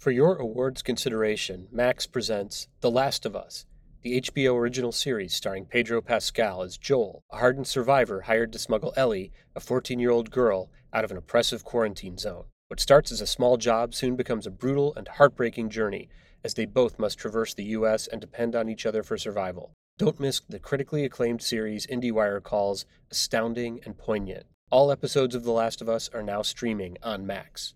For your awards consideration, Max presents The Last of Us, the HBO original series starring Pedro Pascal as Joel, a hardened survivor hired to smuggle Ellie, a 14 year old girl, out of an oppressive quarantine zone. What starts as a small job soon becomes a brutal and heartbreaking journey as they both must traverse the U.S. and depend on each other for survival. Don't miss the critically acclaimed series IndieWire calls astounding and poignant. All episodes of The Last of Us are now streaming on Max.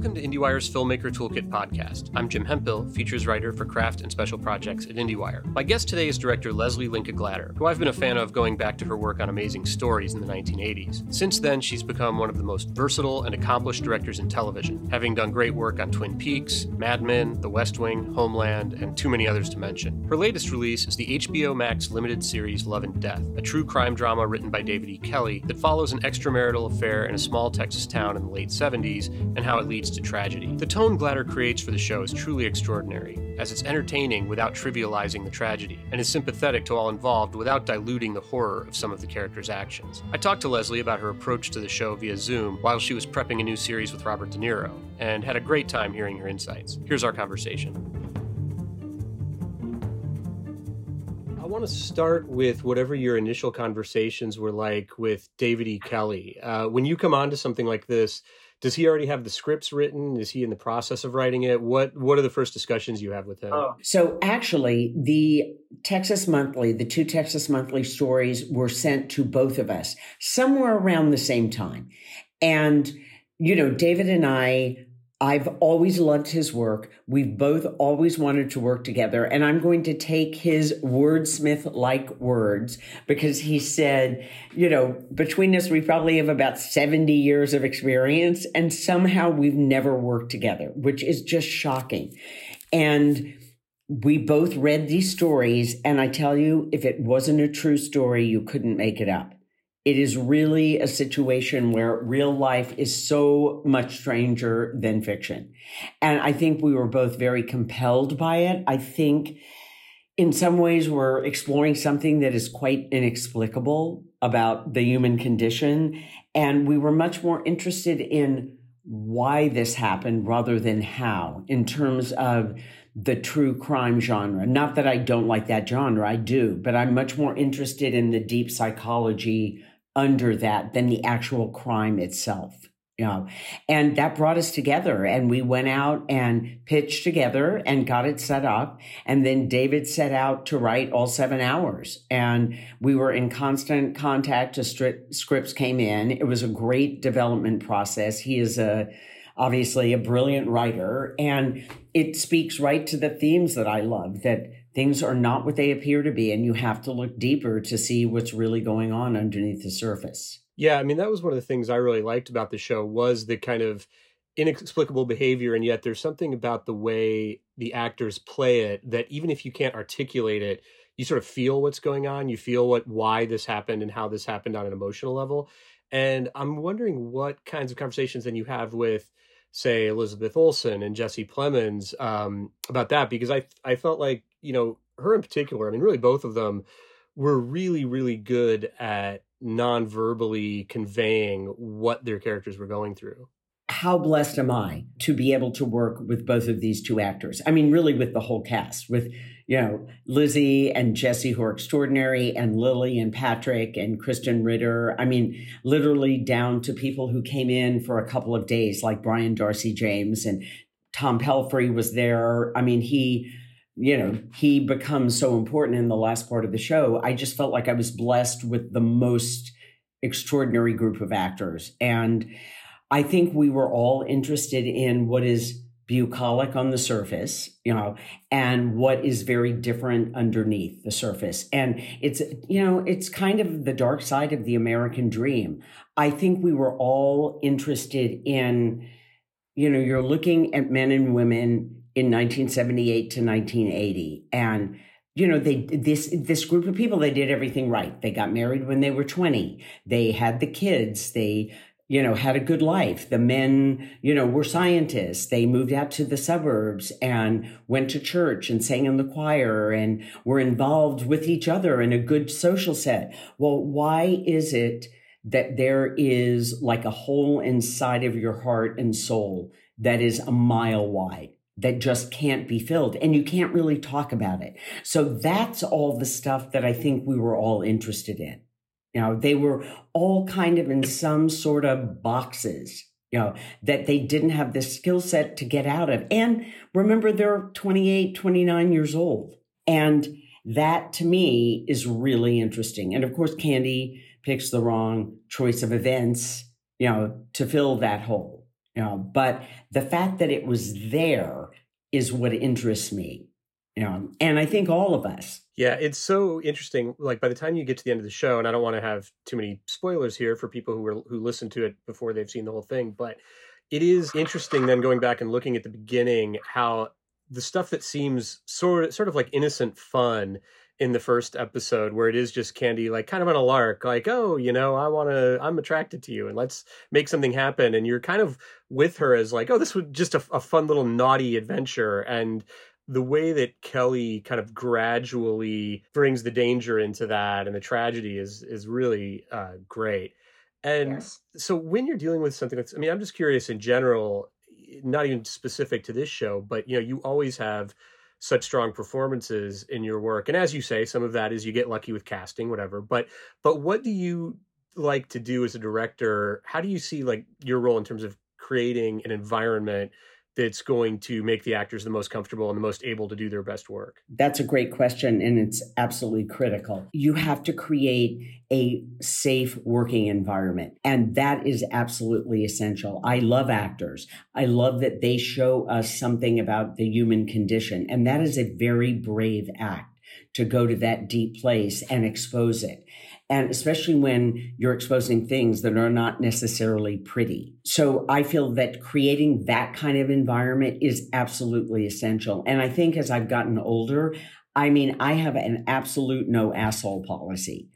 Welcome to IndieWire's Filmmaker Toolkit podcast. I'm Jim Hemphill, features writer for craft and special projects at IndieWire. My guest today is director Lesli Linka Glatter, who I've been a fan of going back to her work on Amazing Stories in the 1980s. Since then, she's become one of the most versatile and accomplished directors in television, having done great work on Twin Peaks, Mad Men, The West Wing, Homeland, and too many others to mention. Her latest release is the HBO Max limited series Love and Death, a true crime drama written by David E. Kelley that follows an extramarital affair in a small Texas town in the late 70s and how it leads to tragedy. The tone Glatter creates for the show is truly extraordinary, as it's entertaining without trivializing the tragedy, and is sympathetic to all involved without diluting the horror of some of the characters' actions. I talked to Lesli about her approach to the show via Zoom while she was prepping a new series with Robert De Niro, and had a great time hearing her insights. Here's our conversation. I want to start with whatever your initial conversations were like with David E. Kelley. Uh, when you come on to something like this, does he already have the scripts written? Is he in the process of writing it? What What are the first discussions you have with him? Oh. So actually, the Texas Monthly, the two Texas Monthly stories were sent to both of us somewhere around the same time, and you know, David and I I've always loved his work. We've both always wanted to work together. And I'm going to take his wordsmith like words because he said, you know, between us, we probably have about 70 years of experience and somehow we've never worked together, which is just shocking. And we both read these stories. And I tell you, if it wasn't a true story, you couldn't make it up. It is really a situation where real life is so much stranger than fiction. And I think we were both very compelled by it. I think in some ways we're exploring something that is quite inexplicable about the human condition. And we were much more interested in why this happened rather than how in terms of the true crime genre. Not that I don't like that genre, I do, but I'm much more interested in the deep psychology under that than the actual crime itself. You know, and that brought us together and we went out and pitched together and got it set up. And then David set out to write all seven hours and we were in constant contact as scripts came in. It was a great development process. He is a, obviously a brilliant writer and it speaks right to the themes that I love that things are not what they appear to be and you have to look deeper to see what's really going on underneath the surface. Yeah i mean that was one of the things i really liked about the show was the kind of inexplicable behavior and yet there's something about the way the actors play it that even if you can't articulate it you sort of feel what's going on you feel what why this happened and how this happened on an emotional level. And i'm wondering what kinds of conversations then you have with say elizabeth olsen and jesse plemons um, about that because i i felt like you know, her in particular, I mean, really both of them were really, really good at non-verbally conveying what their characters were going through. How blessed am I to be able to work with both of these two actors? I mean, really with the whole cast, with, you know, Lizzie and Jesse, who are extraordinary, and Lily and Patrick and Krysten Ritter. I mean, literally down to people who came in for a couple of days, like Brian Darcy James and Tom Pelfrey was there. I mean, he you know, he becomes so important in the last part of the show. I just felt like I was blessed with the most extraordinary group of actors. And I think we were all interested in what is bucolic on the surface, you know, and what is very different underneath the surface. And it's, you know, it's kind of the dark side of the American dream. I think we were all interested in, you know, you're looking at men and women in 1978 to 1980 and you know they this this group of people they did everything right they got married when they were 20 they had the kids they you know, had a good life. The men, you know, were scientists. They moved out to the suburbs and went to church and sang in the choir and were involved with each other in a good social set. Well, why is it that there is like a hole inside of your heart and soul that is a mile wide? That just can't be filled and you can't really talk about it. So that's all the stuff that I think we were all interested in. You know, they were all kind of in some sort of boxes, you know, that they didn't have the skill set to get out of. And remember, they're 28, 29 years old. And that to me is really interesting. And of course, Candy picks the wrong choice of events, you know, to fill that hole. You know, but the fact that it was there is what interests me. You know, and I think all of us yeah, it's so interesting. Like by the time you get to the end of the show, and I don't want to have too many spoilers here for people who are who listen to it before they've seen the whole thing, but it is interesting then going back and looking at the beginning how the stuff that seems sort of, sort of like innocent fun in the first episode where it is just candy like kind of on a lark like oh you know i want to i'm attracted to you and let's make something happen and you're kind of with her as like oh this was just a, a fun little naughty adventure and the way that Kelley kind of gradually brings the danger into that and the tragedy is is really uh, great. And yes. so when you're dealing with something that's, I mean, I'm just curious in general, not even specific to this show, but you know, you always have such strong performances in your work. And as you say, some of that is you get lucky with casting, whatever. But but what do you like to do as a director? How do you see like your role in terms of creating an environment that's going to make the actors the most comfortable and the most able to do their best work? That's a great question, and it's absolutely critical. You have to create a safe working environment, and that is absolutely essential. I love actors. I love that they show us something about the human condition, and that is a very brave act to go to that deep place and expose it and especially when you're exposing things that are not necessarily pretty. So I feel that creating that kind of environment is absolutely essential. And I think as I've gotten older, I mean, I have an absolute no asshole policy.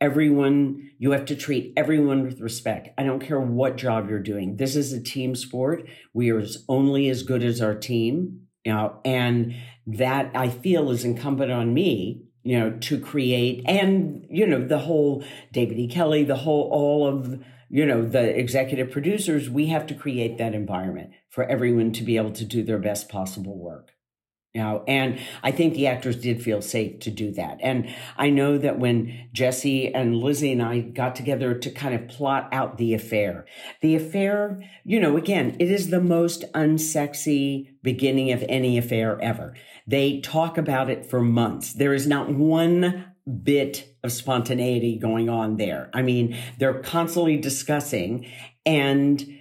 Everyone, you have to treat everyone with respect. I don't care what job you're doing. This is a team sport. We are only as good as our team, you know, and that I feel is incumbent on me you know, to create and, you know, the whole David E. Kelley, the whole, all of, you know, the executive producers, we have to create that environment for everyone to be able to do their best possible work. You know, and I think the actors did feel safe to do that. And I know that when Jesse and Lizzie and I got together to kind of plot out the affair, the affair, you know, again, it is the most unsexy beginning of any affair ever. They talk about it for months. There is not one bit of spontaneity going on there. I mean, they're constantly discussing and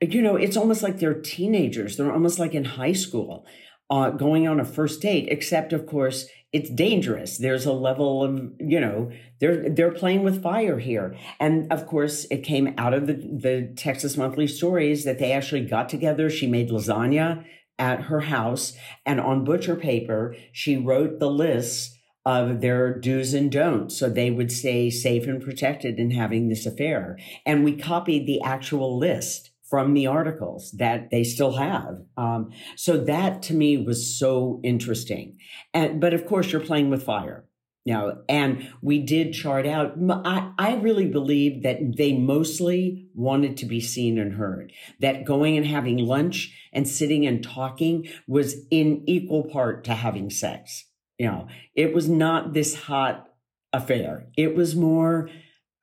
you know, it's almost like they're teenagers. They're almost like in high school, uh, going on a first date, except of course, it's dangerous. There's a level of, you know, they're, they're playing with fire here. And of course, it came out of the, the Texas Monthly stories that they actually got together. She made lasagna at her house. And on butcher paper, she wrote the lists of their do's and don'ts so they would stay safe and protected in having this affair. And we copied the actual list from the articles that they still have. Um, so that to me was so interesting. And, but of course, you're playing with fire. You know, and we did chart out. I, I really believe that they mostly wanted to be seen and heard. That going and having lunch and sitting and talking was in equal part to having sex. You know, it was not this hot affair. It was more,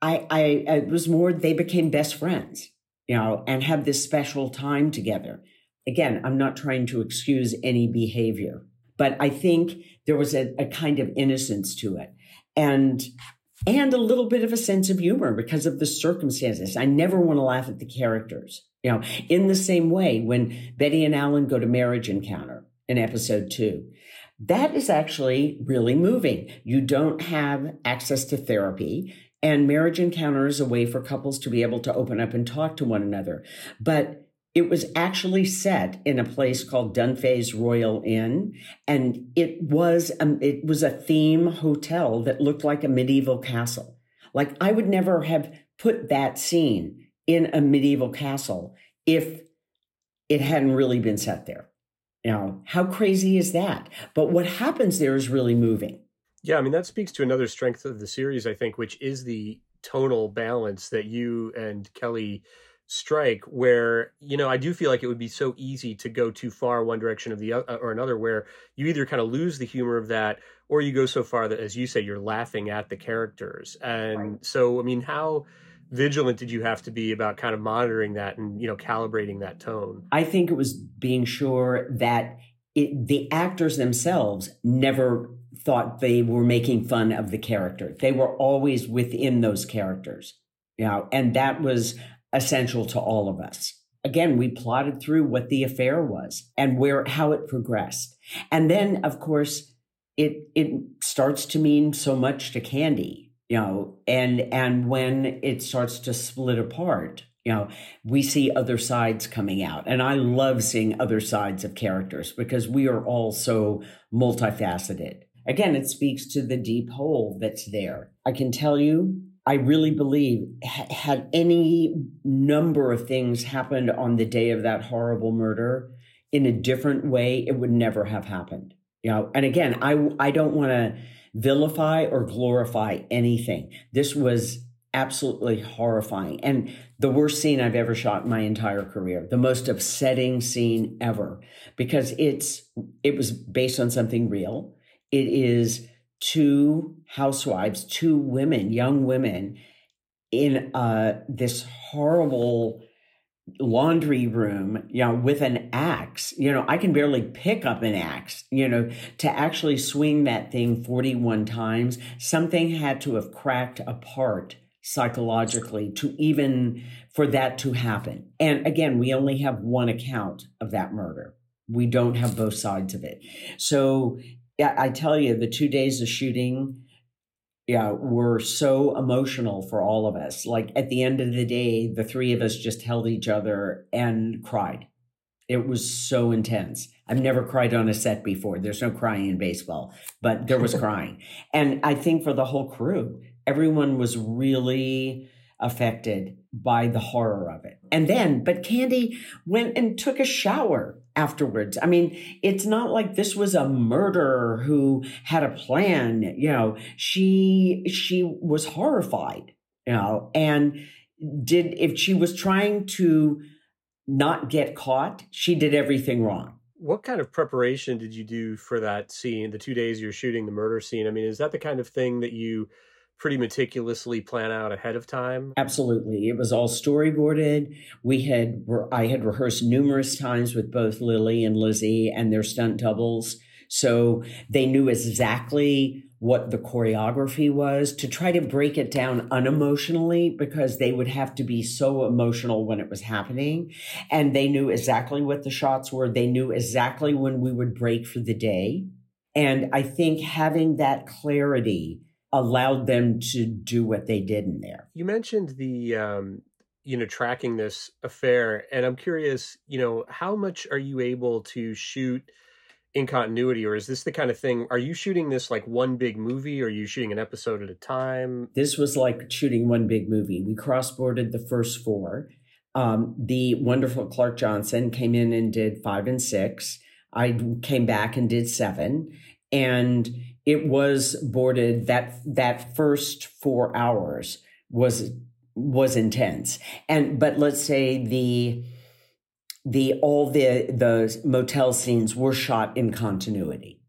I, I, it was more, they became best friends, you know, and have this special time together. Again, I'm not trying to excuse any behavior, but I think there was a, a kind of innocence to it. And and a little bit of a sense of humor because of the circumstances. I never want to laugh at the characters. You know, in the same way, when Betty and Alan go to marriage encounter in episode two, that is actually really moving. You don't have access to therapy. And marriage encounter is a way for couples to be able to open up and talk to one another. But it was actually set in a place called Dunfey's Royal Inn, and it was um, it was a theme hotel that looked like a medieval castle. Like I would never have put that scene in a medieval castle if it hadn't really been set there. Now, how crazy is that? But what happens there is really moving. Yeah, I mean, that speaks to another strength of the series, I think, which is the tonal balance that you and Kelley strike where you know i do feel like it would be so easy to go too far one direction of the other uh, or another where you either kind of lose the humor of that or you go so far that as you say you're laughing at the characters and right. so i mean how vigilant did you have to be about kind of monitoring that and you know calibrating that tone i think it was being sure that it, the actors themselves never thought they were making fun of the character they were always within those characters you know and that was essential to all of us. Again, we plotted through what the affair was and where how it progressed. And then of course it it starts to mean so much to Candy, you know, and and when it starts to split apart, you know, we see other sides coming out. And I love seeing other sides of characters because we are all so multifaceted. Again, it speaks to the deep hole that's there. I can tell you I really believe had any number of things happened on the day of that horrible murder in a different way, it would never have happened. You know, and again, I I don't want to vilify or glorify anything. This was absolutely horrifying and the worst scene I've ever shot in my entire career, the most upsetting scene ever because it's it was based on something real. It is two housewives, two women, young women, in uh, this horrible laundry room, you know, with an axe. You know, I can barely pick up an axe, you know, to actually swing that thing 41 times. Something had to have cracked apart psychologically to even for that to happen. And again, we only have one account of that murder. We don't have both sides of it. So yeah, I tell you, the two days of shooting, yeah, were so emotional for all of us. Like at the end of the day, the three of us just held each other and cried. It was so intense. I've never cried on a set before. There's no crying in baseball, but there was crying. And I think for the whole crew, everyone was really affected by the horror of it. And then, but Candy went and took a shower afterwards. I mean, it's not like this was a murderer who had a plan, you know. She she was horrified, you know, and did if she was trying to not get caught, she did everything wrong. What kind of preparation did you do for that scene? The 2 days you're shooting the murder scene. I mean, is that the kind of thing that you pretty meticulously plan out ahead of time? Absolutely. It was all storyboarded. We had I had rehearsed numerous times with both Lily and Lizzie and their stunt doubles. So they knew exactly what the choreography was to try to break it down unemotionally because they would have to be so emotional when it was happening. And they knew exactly what the shots were. They knew exactly when we would break for the day. And I think having that clarity allowed them to do what they did in there. You mentioned the um, you know tracking this affair, and I'm curious, you know, how much are you able to shoot? in continuity or is this the kind of thing are you shooting this like one big movie or are you shooting an episode at a time this was like shooting one big movie we cross-boarded the first four um, the wonderful clark johnson came in and did five and six i came back and did seven and it was boarded that that first four hours was was intense and but let's say the the all the the motel scenes were shot in continuity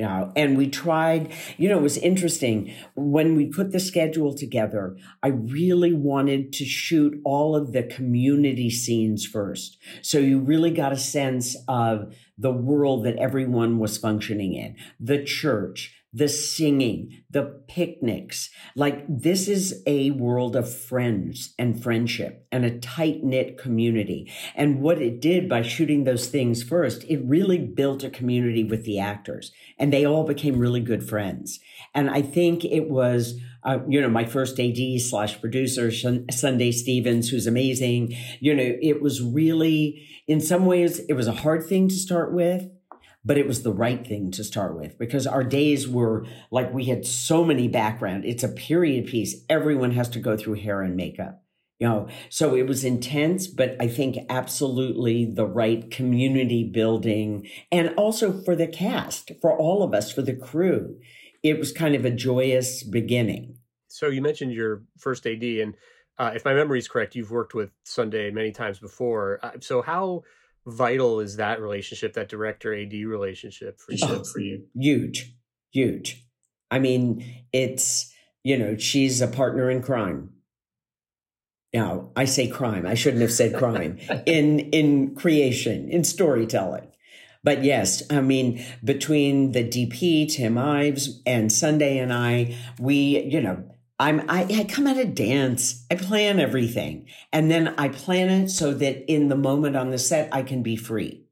you and we tried, you know, it was interesting when we put the schedule together. I really wanted to shoot all of the community scenes first. So you really got a sense of the world that everyone was functioning in, the church, the singing, the picnics. Like this is a world of friends and friendship and a tight knit community. And what it did by shooting those things first, it really built a community with the actors and they all became really good friends. And I think it was, uh, you know, my first AD slash producer, Sunday Stevens, who's amazing. You know, it was really, in some ways, it was a hard thing to start with but it was the right thing to start with because our days were like we had so many background. It's a period piece. Everyone has to go through hair and makeup. You know, so it was intense, but I think absolutely the right community building and also for the cast, for all of us, for the crew. It was kind of a joyous beginning. So you mentioned your first AD, and uh, if my memory is correct, you've worked with Sunday many times before. Uh, so how vital is that relationship, that director AD relationship for you? Oh, for you? Huge, huge. I mean, it's you know, she's a partner in crime. Now, I say crime. I shouldn't have said crime in in creation, in storytelling. But yes, I mean, between the DP, Tim Ives, and Sunday and I, we, you know, I'm I, I come out of dance. I plan everything. And then I plan it so that in the moment on the set I can be free.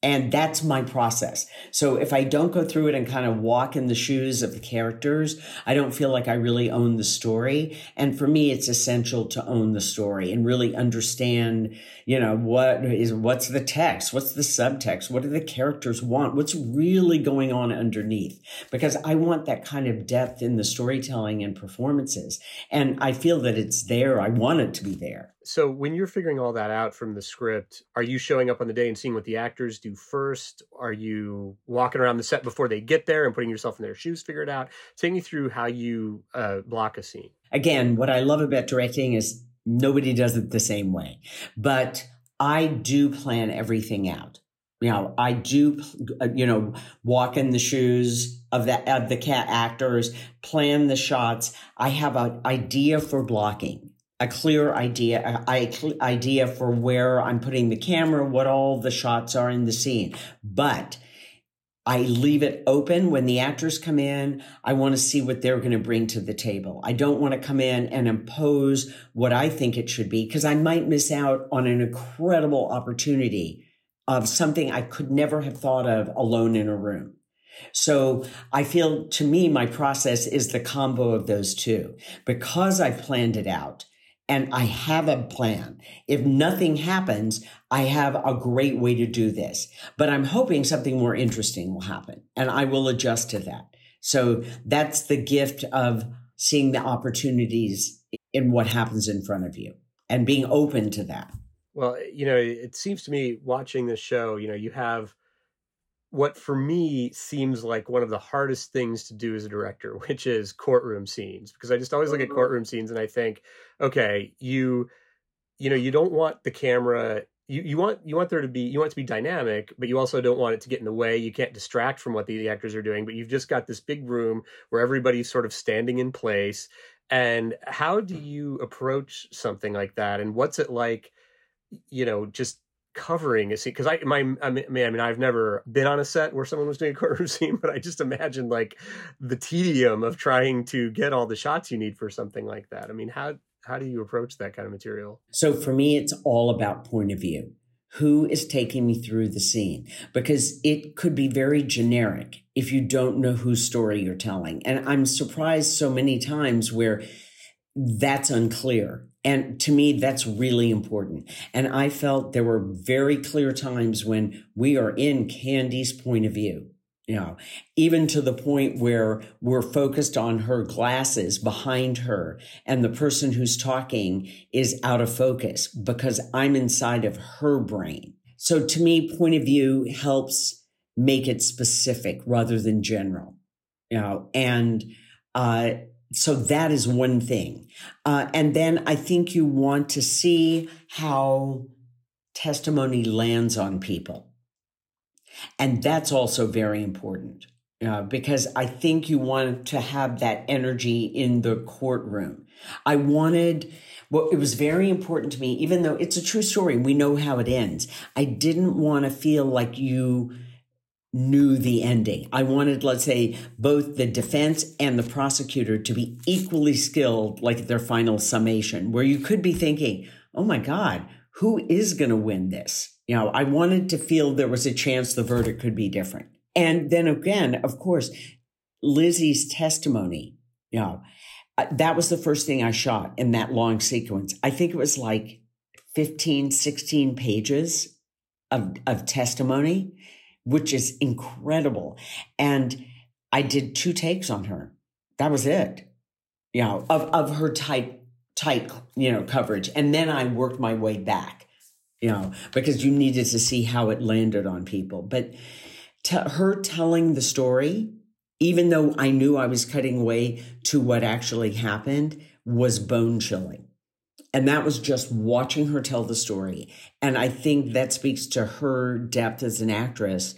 And that's my process. So if I don't go through it and kind of walk in the shoes of the characters, I don't feel like I really own the story. And for me, it's essential to own the story and really understand, you know, what is, what's the text? What's the subtext? What do the characters want? What's really going on underneath? Because I want that kind of depth in the storytelling and performances. And I feel that it's there. I want it to be there. So when you're figuring all that out from the script, are you showing up on the day and seeing what the actors do first? Are you walking around the set before they get there and putting yourself in their shoes, figure it out? Take me through how you uh, block a scene. Again, what I love about directing is nobody does it the same way, but I do plan everything out. You know, I do, uh, you know, walk in the shoes of the of the cat actors, plan the shots. I have an idea for blocking a clear idea, a, idea for where I'm putting the camera, what all the shots are in the scene. But I leave it open when the actors come in. I want to see what they're going to bring to the table. I don't want to come in and impose what I think it should be because I might miss out on an incredible opportunity of something I could never have thought of alone in a room. So I feel to me, my process is the combo of those two because I've planned it out and I have a plan. If nothing happens, I have a great way to do this, but I'm hoping something more interesting will happen and I will adjust to that. So that's the gift of seeing the opportunities in what happens in front of you and being open to that. Well, you know, it seems to me watching this show, you know, you have what for me seems like one of the hardest things to do as a director, which is courtroom scenes. Because I just always look at mm-hmm. courtroom scenes and I think, okay, you you know, you don't want the camera you, you want you want there to be you want it to be dynamic, but you also don't want it to get in the way. You can't distract from what the, the actors are doing, but you've just got this big room where everybody's sort of standing in place. And how do you approach something like that? And what's it like, you know, just covering a scene because I my I mean, I mean I've never been on a set where someone was doing a courtroom scene, but I just imagine like the tedium of trying to get all the shots you need for something like that. I mean, how how do you approach that kind of material? So for me, it's all about point of view. Who is taking me through the scene? Because it could be very generic if you don't know whose story you're telling. And I'm surprised so many times where that's unclear and to me, that's really important. And I felt there were very clear times when we are in Candy's point of view. You know, even to the point where we're focused on her glasses behind her and the person who's talking is out of focus because I'm inside of her brain. So to me, point of view helps make it specific rather than general. You know, and uh, so that is one thing. Uh, and then I think you want to see how testimony lands on people. And that's also very important uh, because I think you want to have that energy in the courtroom. I wanted, well, it was very important to me, even though it's a true story, we know how it ends. I didn't want to feel like you knew the ending. I wanted, let's say, both the defense and the prosecutor to be equally skilled, like their final summation, where you could be thinking, oh my God, who is going to win this? You know, I wanted to feel there was a chance the verdict could be different. And then again, of course, Lizzie's testimony, you know, uh, that was the first thing I shot in that long sequence. I think it was like 15, 16 pages of, of testimony which is incredible. And I did two takes on her. That was it. You know, of, of her tight, tight, you know, coverage. And then I worked my way back, you know, because you needed to see how it landed on people. But t- her telling the story, even though I knew I was cutting away to what actually happened, was bone chilling. And that was just watching her tell the story. And I think that speaks to her depth as an actress.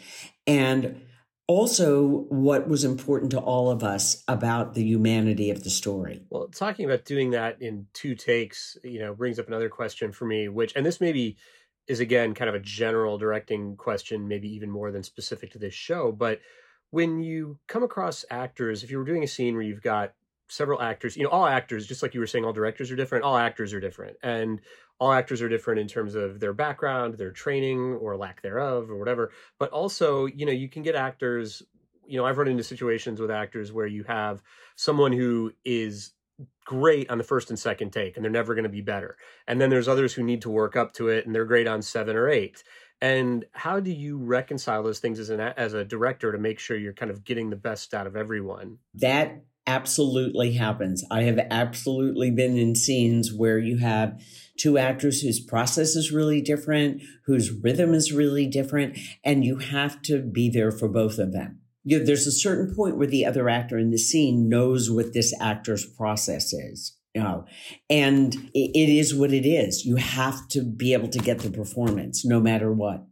And also what was important to all of us about the humanity of the story. Well, talking about doing that in two takes, you know, brings up another question for me, which, and this maybe is again kind of a general directing question, maybe even more than specific to this show. But when you come across actors, if you were doing a scene where you've got several actors, you know, all actors, just like you were saying, all directors are different, all actors are different. And all actors are different in terms of their background, their training or lack thereof or whatever. But also, you know, you can get actors, you know, I've run into situations with actors where you have someone who is great on the first and second take and they're never going to be better. And then there's others who need to work up to it and they're great on 7 or 8. And how do you reconcile those things as an as a director to make sure you're kind of getting the best out of everyone? That absolutely happens. I have absolutely been in scenes where you have two actors whose process is really different, whose rhythm is really different, and you have to be there for both of them. You know, there's a certain point where the other actor in the scene knows what this actor's process is. You know, and it is what it is. You have to be able to get the performance no matter what.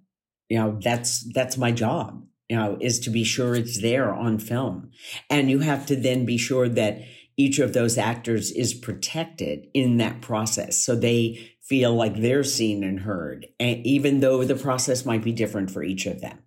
You know, that's that's my job you know, is to be sure it's there on film. And you have to then be sure that each of those actors is protected in that process. So they feel like they're seen and heard, and even though the process might be different for each of them.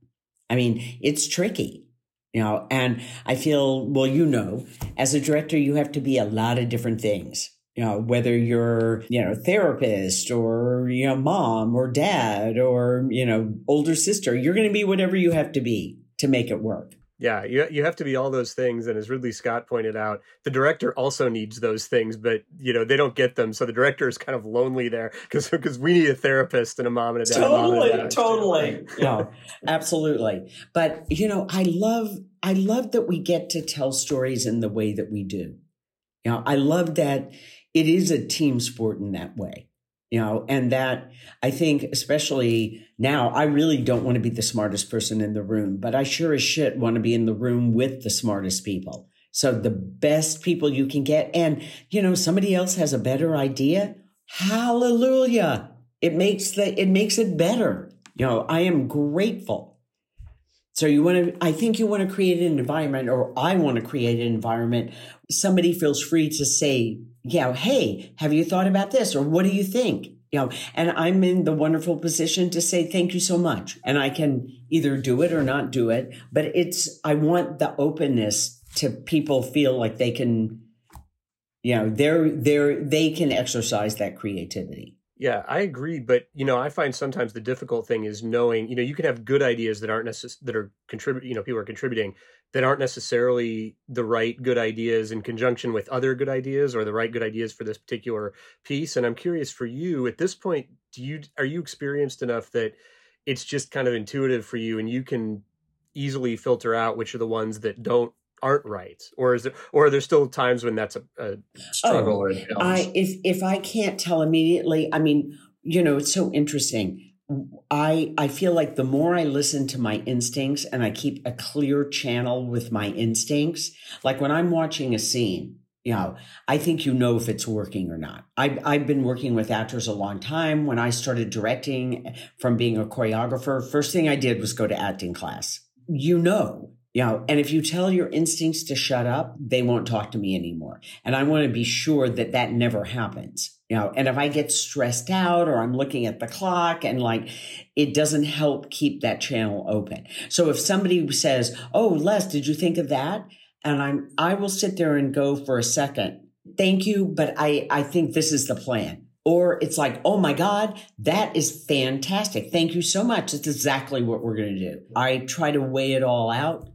I mean, it's tricky, you know, and I feel, well, you know, as a director, you have to be a lot of different things you know, whether you're, you know, therapist or, you know, mom or dad or, you know, older sister, you're going to be whatever you have to be to make it work. Yeah, you you have to be all those things, and as Ridley Scott pointed out, the director also needs those things, but you know they don't get them, so the director is kind of lonely there because because we need a therapist and a mom and a dad. Totally, dad. totally, yeah, absolutely. But you know, I love I love that we get to tell stories in the way that we do. You know, I love that it is a team sport in that way you know and that i think especially now i really don't want to be the smartest person in the room but i sure as shit want to be in the room with the smartest people. So the best people you can get and you know somebody else has a better idea hallelujah! It makes the it makes it better. You know i am grateful so you want to i think you want to create an environment or i want to create an environment somebody feels free to say know, hey, have you thought about this? Or what do you think? You know, and I'm in the wonderful position to say thank you so much. And I can either do it or not do it. But it's, I want the openness to people feel like they can, you know, they're, they're, they can exercise that creativity. Yeah, I agree, but you know, I find sometimes the difficult thing is knowing, you know, you can have good ideas that aren't necess- that are contributing, you know, people are contributing that aren't necessarily the right good ideas in conjunction with other good ideas or the right good ideas for this particular piece. And I'm curious for you at this point, do you are you experienced enough that it's just kind of intuitive for you and you can easily filter out which are the ones that don't aren't right or is it or are there still times when that's a, a struggle oh, or I if if I can't tell immediately, I mean, you know, it's so interesting. I I feel like the more I listen to my instincts and I keep a clear channel with my instincts, like when I'm watching a scene, you know, I think you know if it's working or not. I've, I've been working with actors a long time. When I started directing from being a choreographer, first thing I did was go to acting class. You know, you know, and if you tell your instincts to shut up, they won't talk to me anymore. And I want to be sure that that never happens. You know, and if I get stressed out or I'm looking at the clock and like it doesn't help keep that channel open. So if somebody says, "Oh, Les, did you think of that?" and I'm I will sit there and go for a second. Thank you, but I I think this is the plan. Or it's like, oh my God, that is fantastic. Thank you so much. It's exactly what we're going to do. I try to weigh it all out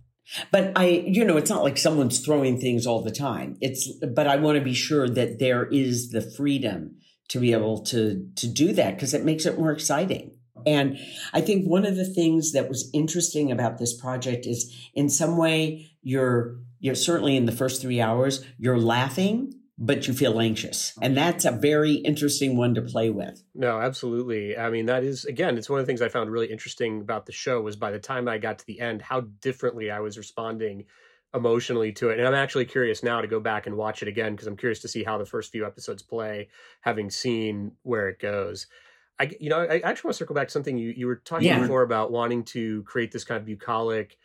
but I, you know, it's not like someone's throwing things all the time. It's, but I want to be sure that there is the freedom to be able to, to do that because it makes it more exciting. And I think one of the things that was interesting about this project is in some way you're, you're certainly in the first three hours, you're laughing but you feel anxious. And that's a very interesting one to play with. No, absolutely. I mean, that is again, it's one of the things I found really interesting about the show was by the time I got to the end, how differently I was responding emotionally to it. And I'm actually curious now to go back and watch it again because I'm curious to see how the first few episodes play, having seen where it goes. I, you know, I actually want to circle back to something you, you were talking yeah. before about wanting to create this kind of bucolic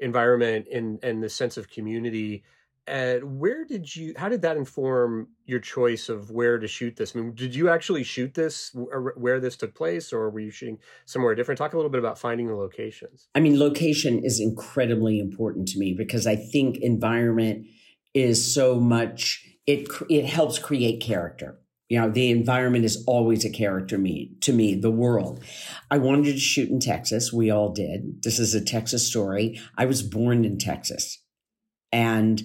environment and and the sense of community. Uh, where did you? How did that inform your choice of where to shoot this? I mean, did you actually shoot this where this took place, or were you shooting somewhere different? Talk a little bit about finding the locations. I mean, location is incredibly important to me because I think environment is so much. It it helps create character. You know, the environment is always a character me to me, the world. I wanted to shoot in Texas. We all did. This is a Texas story. I was born in Texas. And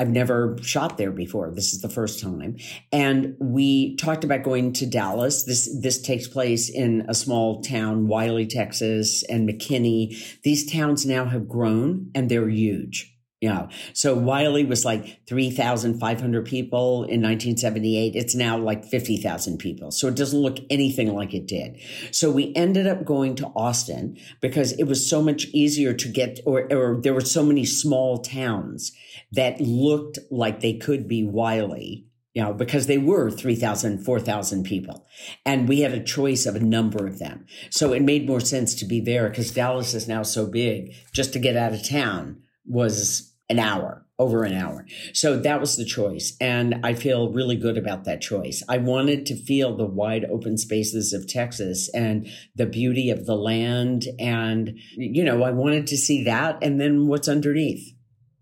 I've never shot there before. This is the first time. And we talked about going to Dallas. This, this takes place in a small town, Wylie, Texas and McKinney. These towns now have grown and they're huge. Yeah. So Wylie was like 3,500 people in 1978. It's now like 50,000 people. So it doesn't look anything like it did. So we ended up going to Austin because it was so much easier to get, or, or there were so many small towns that looked like they could be Wylie you know, because they were 3,000, 4,000 people. And we had a choice of a number of them. So it made more sense to be there because Dallas is now so big. Just to get out of town was an hour, over an hour. So that was the choice. And I feel really good about that choice. I wanted to feel the wide open spaces of Texas and the beauty of the land. And, you know, I wanted to see that and then what's underneath.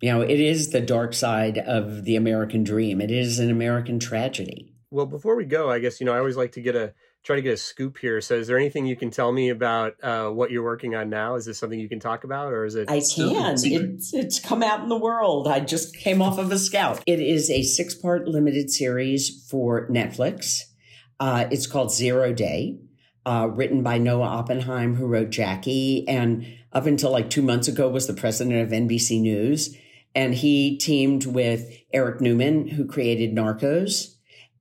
You know, it is the dark side of the American dream. It is an American tragedy. Well, before we go, I guess, you know, I always like to get a try to get a scoop here. So, is there anything you can tell me about uh, what you're working on now? Is this something you can talk about, or is it? I can. It's it's come out in the world. I just came off of a scout. It is a six part limited series for Netflix. Uh, it's called Zero Day, uh, written by Noah Oppenheim, who wrote Jackie, and up until like two months ago was the president of NBC News, and he teamed with Eric Newman, who created Narcos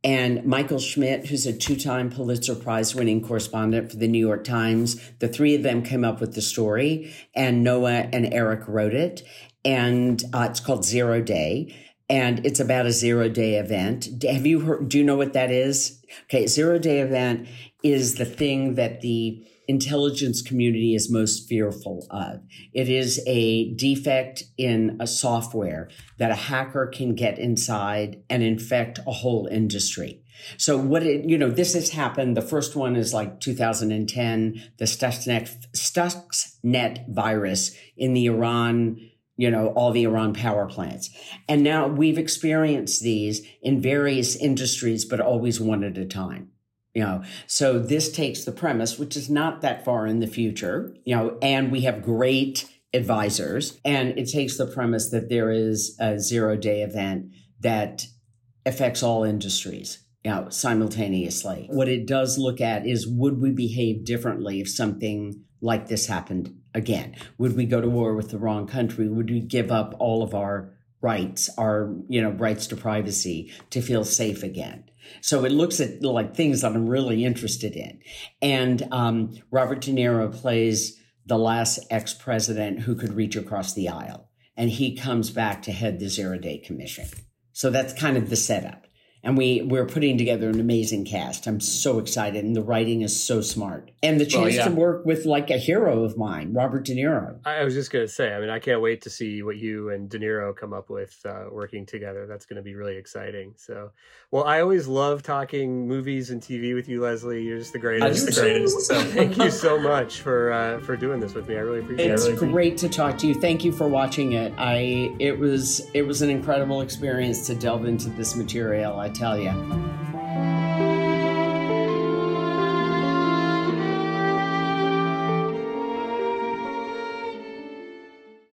and Michael Schmidt, who's a two time Pulitzer Prize winning correspondent for the New York Times. The three of them came up with the story, and Noah and Eric wrote it. And uh, it's called Zero Day, and it's about a zero day event. Have you heard? Do you know what that is? Okay, zero day event is the thing that the intelligence community is most fearful of. It is a defect in a software that a hacker can get inside and infect a whole industry. So what it, you know, this has happened. The first one is like 2010, the Stuxnet, Stuxnet virus in the Iran you know, all the Iran power plants. And now we've experienced these in various industries, but always one at a time you know. So this takes the premise which is not that far in the future you know and we have great advisors and it takes the premise that there is a zero day event that affects all industries you know simultaneously. What it does look at is would we behave differently if something like this happened again? Would we go to war with the wrong country? Would we give up all of our rights our you know rights to privacy to feel safe again so it looks at like things that I'm really interested in. And um, Robert De Niro plays the last ex president who could reach across the aisle. And he comes back to head the Zero Day Commission. So that's kind of the setup and we we're putting together an amazing cast. I'm so excited, and the writing is so smart, and the chance well, yeah. to work with like a hero of mine, Robert De Niro. I was just gonna say, I mean, I can't wait to see what you and De Niro come up with uh, working together. That's going to be really exciting. So, well, I always love talking movies and TV with you, Lesli. You're just the greatest. The greatest. So, thank you so much for uh, for doing this with me. I really appreciate it's it. It's great to talk to you. Thank you for watching it. I it was it was an incredible experience to delve into this material. I tell you.